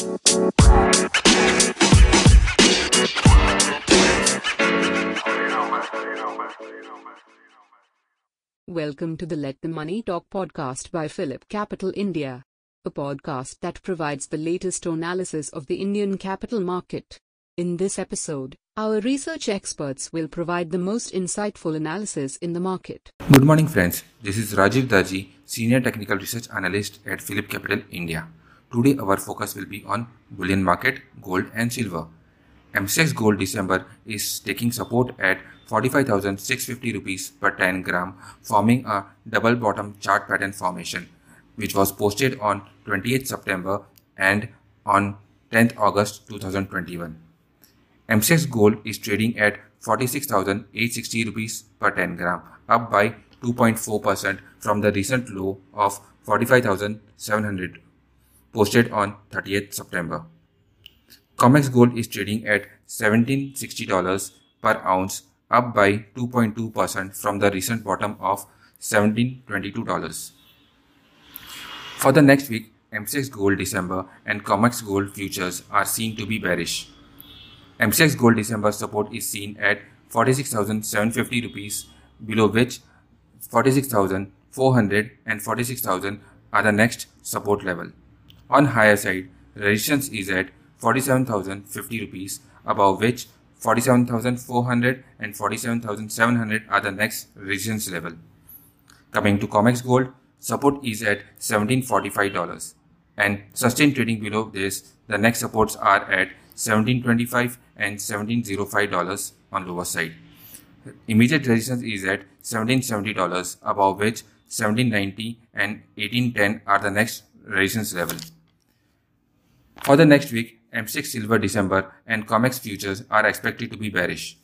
Welcome to the Let the Money Talk podcast by PhillipCapital India, a podcast that provides the latest analysis of the Indian capital market. In this episode, our research experts will provide the most insightful analysis in the market. Good morning, friends. This is Rajiv Daji, Senior Technical Research Analyst at PhillipCapital India. Today, our focus will be on bullion market, gold, and silver. MCX Gold December is taking support at 45,650 rupees per 10 gram, forming a double bottom chart pattern formation, which was posted on 28th September and on 10th August 2021. MCX Gold is trading at 46,860 rupees per 10 gram, up by 2.4% from the recent low of 45,700 posted on 30th September. COMEX gold is trading at $1760 per ounce, up by 2.2% from the recent bottom of $1722. For the next week, MCX Gold December and COMEX Gold futures are seen to be bearish. MCX Gold December support is seen at 46,750 rupees, below which 46,400 and 46,000 are the next support level. On higher side, resistance is at 47,050 rupees, above which 47,400 and 47,700 are the next resistance level. Coming to COMEX Gold, support is at $1745 and sustained trading below this, the next supports are at 1725 and $1705 on lower side. Immediate resistance is at $1770 above which 1790 and 1810 are the next resistance level. For the next week, MCX Silver December and COMEX futures are expected to be bearish.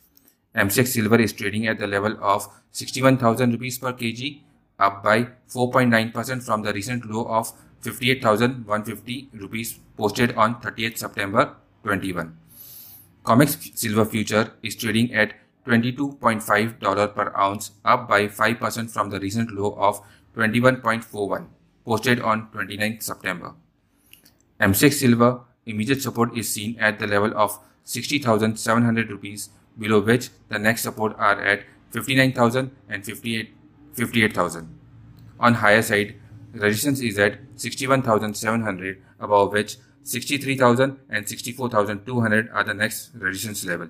MCX Silver is trading at the level of 61,000 rupees per kg, up by 4.9% from the recent low of 58,150 rupees posted on 30th September 21. COMEX Silver future is trading at $22.5 per ounce, up by 5% from the recent low of 21.41 posted on 29th September. MCX Silver immediate support is seen at the level of 60,700 rupees, below which the next support are at 59,000 and 58,000. On higher side, resistance is at 61,700, above which 63,000 and 64,200 are the next resistance level.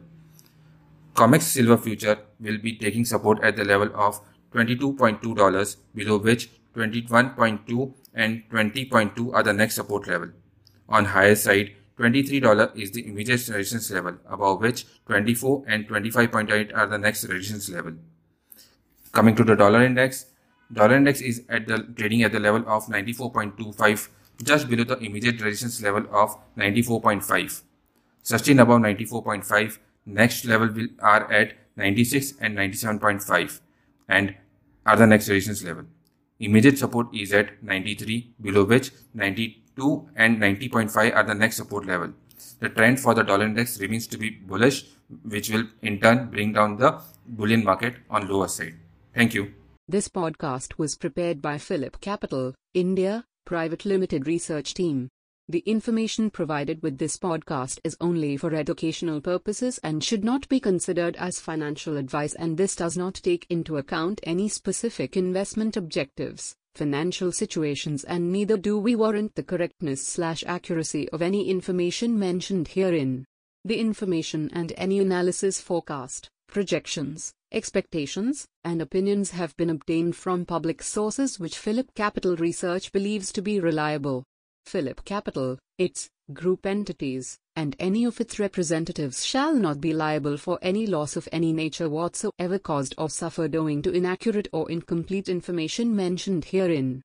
COMEX silver future will be taking support at the level of $22.2, below which 21.2 and 20.2 are the next support level. On higher side, $23 is the immediate resistance level, above which 24 and 25.8 are the next resistance level. Coming to the dollar index, dollar index is at the trading at the level of 94.25, just below the immediate resistance level of 94.5. Sustained above 94.5, next level will, are at 96 and 97.5 and are the next resistance level. Immediate support is at 93, below which 92 and 90.5 are the next support level. The trend for the dollar index remains to be bullish, which will in turn bring down the bullion market on lower side. Thank you. This podcast was prepared by PhillipCapital, India, Private Limited Research Team. The information provided with this podcast is only for educational purposes and should not be considered as financial advice, and this does not take into account any specific investment objectives financial situations and neither do we warrant the correctness slash accuracy of any information mentioned herein. The information and any analysis forecast, projections, expectations, and opinions have been obtained from public sources which PhillipCapital Research believes to be reliable. PhillipCapital, its group entities, and any of its representatives shall not be liable for any loss of any nature whatsoever caused or suffered owing to inaccurate or incomplete information mentioned herein.